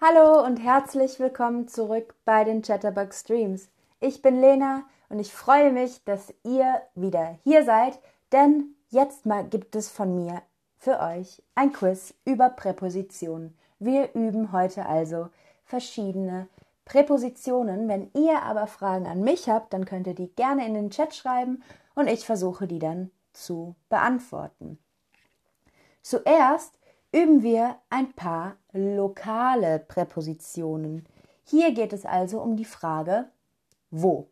Hallo und herzlich willkommen zurück bei den Chatterbug Streams. Ich bin Lena und ich freue mich, dass ihr wieder hier seid, denn jetzt mal gibt es von mir für euch ein Quiz über Präpositionen. Wir üben heute also verschiedene Präpositionen. Wenn ihr aber Fragen an mich habt, dann könnt ihr die gerne in den Chat schreiben und ich versuche die dann zu beantworten. Zuerst üben wir ein paar lokale Präpositionen. Hier geht es also um die Frage wo.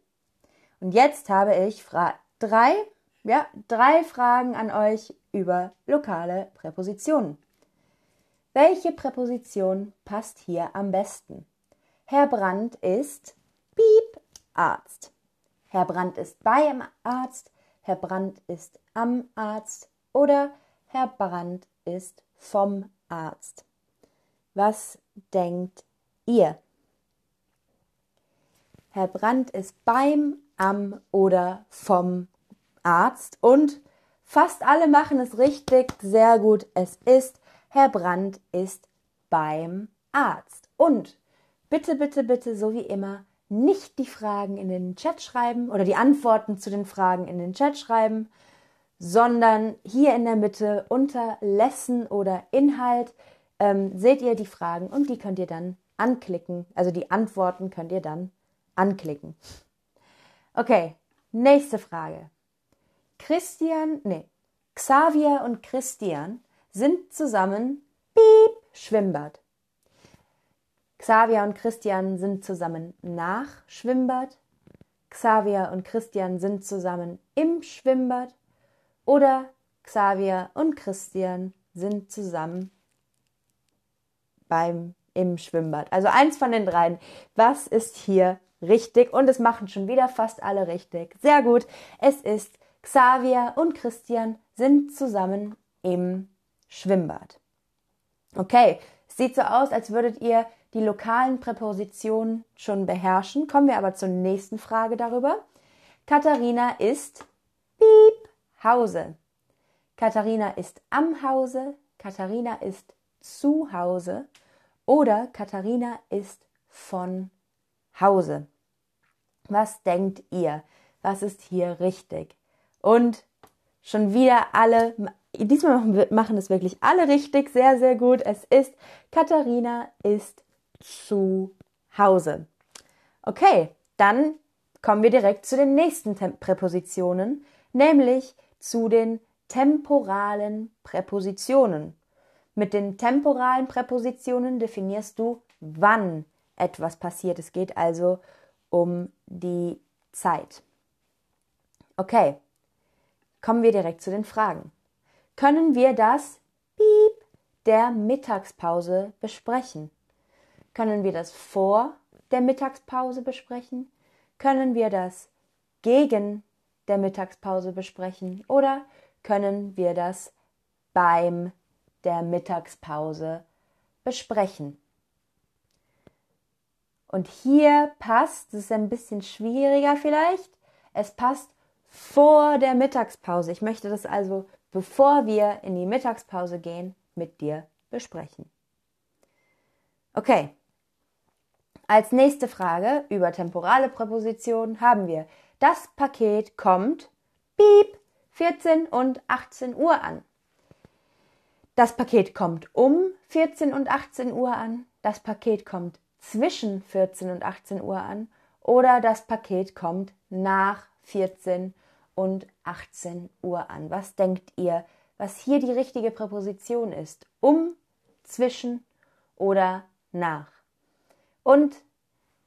Und jetzt habe ich Fra drei, ja, drei Fragen an euch über lokale Präpositionen. Welche Präposition passt hier am besten? Herr Brandt ist Piep Arzt. Herr Brandt ist beim Arzt, Herr Brandt ist am Arzt oder Herr Brandt ist vom Arzt. Was denkt ihr? Herr Brandt ist beim, am oder vom Arzt und fast alle machen es richtig, sehr gut. Es ist Herr Brandt ist beim Arzt. Und bitte, bitte, bitte, so wie immer, nicht die Fragen in den Chat schreiben oder die Antworten zu den Fragen in den Chat schreiben, sondern hier in der Mitte unter Lesson oder Inhalt ähm, seht ihr die Fragen und die könnt ihr dann anklicken. Also die Antworten könnt ihr dann anklicken. Okay, nächste Frage. Christian, nee, Xavier und Christian sind zusammen Piep Schwimmbad. Xavier und Christian sind zusammen nach Schwimmbad. Xavier und Christian sind zusammen im Schwimmbad. Oder Xavier und Christian sind zusammen beim im Schwimmbad. Also eins von den dreien. Was ist hier richtig? Und es machen schon wieder fast alle richtig. Sehr gut. Es ist Xavier und Christian sind zusammen im Schwimmbad. Okay, sieht so aus, als würdet ihr die lokalen Präpositionen schon beherrschen. Kommen wir aber zur nächsten Frage darüber. Katharina ist Piep Hause. Katharina ist am Hause, Katharina ist zu Hause oder Katharina ist von Hause. Was denkt ihr? Was ist hier richtig? Und schon wieder alle, diesmal machen es wirklich alle richtig, sehr, sehr gut. Es ist, Katharina ist zu Hause. Okay, dann kommen wir direkt zu den nächsten Präpositionen, nämlich zu den temporalen Präpositionen. Mit den temporalen Präpositionen definierst du, wann etwas passiert. Es geht also um die Zeit. Okay, kommen wir direkt zu den Fragen. Können wir das Piep der Mittagspause besprechen? Können wir das vor der Mittagspause besprechen? Können wir das gegen der Mittagspause besprechen oder können wir das beim der Mittagspause besprechen. Und hier passt, das ist ein bisschen schwieriger vielleicht, es passt vor der Mittagspause. Ich möchte das also, bevor wir in die Mittagspause gehen, mit dir besprechen. Okay. Als nächste Frage über temporale Präpositionen haben wir das Paket kommt, piep, 14 und 18 Uhr an. Das Paket kommt um 14 und 18 Uhr an. Das Paket kommt zwischen 14 und 18 Uhr an. Oder das Paket kommt nach 14 und 18 Uhr an. Was denkt ihr, was hier die richtige Präposition ist? Um, zwischen oder nach? Und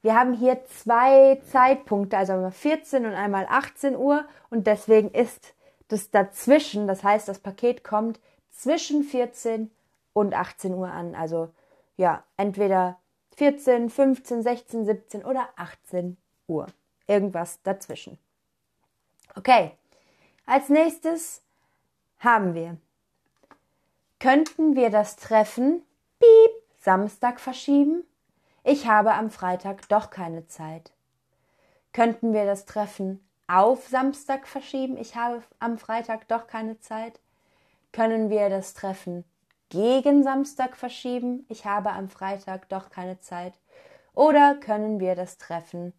wir haben hier zwei Zeitpunkte, also einmal 14 und einmal 18 Uhr und deswegen ist das dazwischen, das heißt, das Paket kommt zwischen 14 und 18 Uhr an. Also ja, entweder 14, 15, 16, 17 oder 18 Uhr. Irgendwas dazwischen. Okay, als nächstes haben wir, könnten wir das Treffen, piep, Samstag verschieben? Ich habe am Freitag doch keine Zeit. Könnten wir das Treffen auf Samstag verschieben? Ich habe am Freitag doch keine Zeit. Können wir das Treffen gegen Samstag verschieben? Ich habe am Freitag doch keine Zeit. Oder können wir das Treffen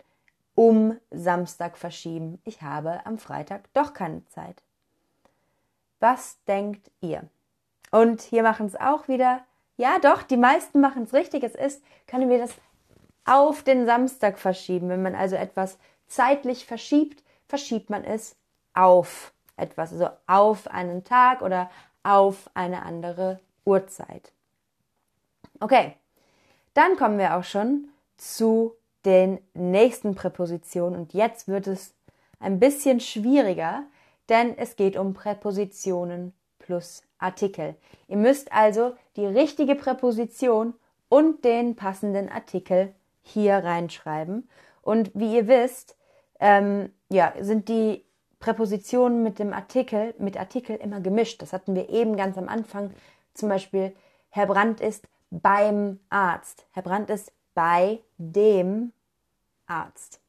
um Samstag verschieben? Ich habe am Freitag doch keine Zeit. Was denkt ihr? Und hier machen es auch wieder, ja doch, die meisten machen es richtig. Es ist, können wir das auf den Samstag verschieben. Wenn man also etwas zeitlich verschiebt, verschiebt man es auf etwas, also auf einen Tag oder auf eine andere Uhrzeit. Okay, dann kommen wir auch schon zu den nächsten Präpositionen und jetzt wird es ein bisschen schwieriger, denn es geht um Präpositionen plus Artikel. Ihr müsst also die richtige Präposition und den passenden Artikel hier reinschreiben. Und wie ihr wisst, ähm, ja, sind die Präpositionen mit dem Artikel, mit Artikel immer gemischt. Das hatten wir eben ganz am Anfang. Zum Beispiel, Herr Brandt ist beim Arzt. Herr Brandt ist bei dem Arzt.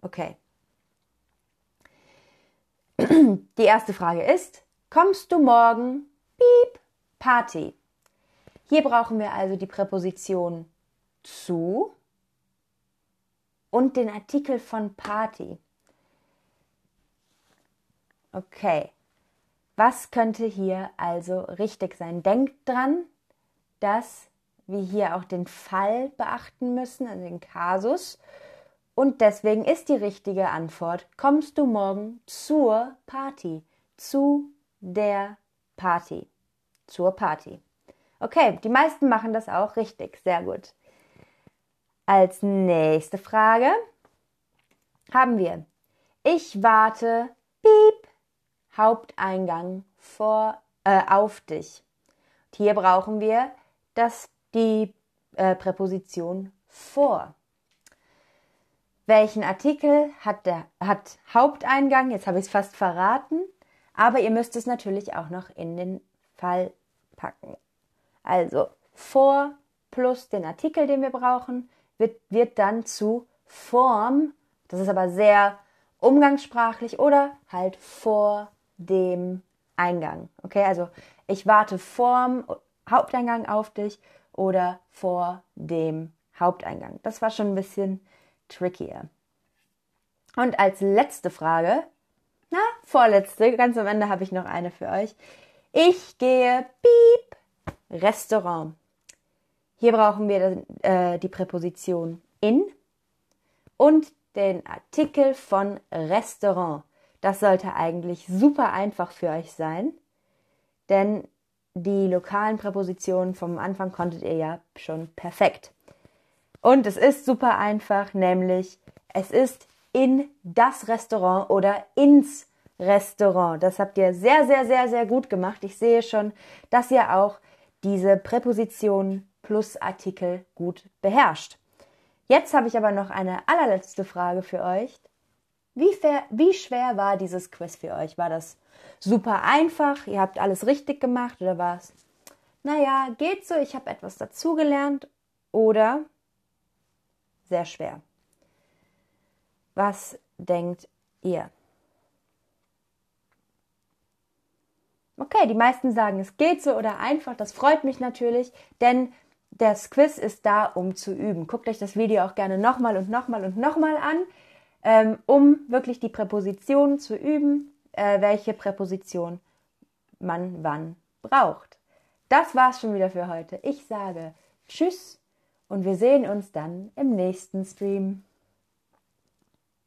Okay. Die erste Frage ist, kommst du morgen? Piep, Party. Hier brauchen wir also die Präposition zu und den Artikel von Party. Okay. Was könnte hier also richtig sein? Denkt dran, dass wir hier auch den Fall beachten müssen, also den Kasus. Und deswegen ist die richtige Antwort, kommst du morgen zur Party? Zu der Party. Zur Party. Okay, die meisten machen das auch richtig. Sehr gut. Als nächste Frage haben wir, ich warte, piep, Haupteingang vor, äh, auf dich. Und hier brauchen wir das, die äh, Präposition vor. Welchen Artikel hat der hat Haupteingang? Jetzt habe ich es fast verraten, aber ihr müsst es natürlich auch noch in den Fall packen. Also vor plus den Artikel, den wir brauchen, wird, wird dann zu Form, das ist aber sehr umgangssprachlich, oder halt vor dem Eingang. Okay, also ich warte vorm Haupteingang auf dich oder vor dem Haupteingang. Das war schon ein bisschen trickier. Und als letzte Frage, na, vorletzte, ganz am Ende habe ich noch eine für euch. Ich gehe, piep, Restaurant. Hier brauchen wir äh, die Präposition in und den Artikel von Restaurant. Das sollte eigentlich super einfach für euch sein, denn die lokalen Präpositionen vom Anfang konntet ihr ja schon perfekt. Und es ist super einfach, nämlich es ist in das Restaurant oder ins Restaurant. Das habt ihr sehr, sehr, sehr, sehr gut gemacht. Ich sehe schon, dass ihr auch diese Präposition plus Artikel gut beherrscht. Jetzt habe ich aber noch eine allerletzte Frage für euch. Wie, fair, wie schwer war dieses Quiz für euch? War das super einfach? Ihr habt alles richtig gemacht oder war es, naja, geht so, ich habe etwas dazugelernt oder sehr schwer? Was denkt ihr? Okay, die meisten sagen, es geht so oder einfach. Das freut mich natürlich, denn das Quiz ist da, um zu üben. Guckt euch das Video auch gerne nochmal und nochmal und nochmal an ähm, um wirklich die Präposition zu üben, äh, welche Präposition man wann braucht. Das war's schon wieder für heute. Ich sage Tschüss und wir sehen uns dann im nächsten Stream.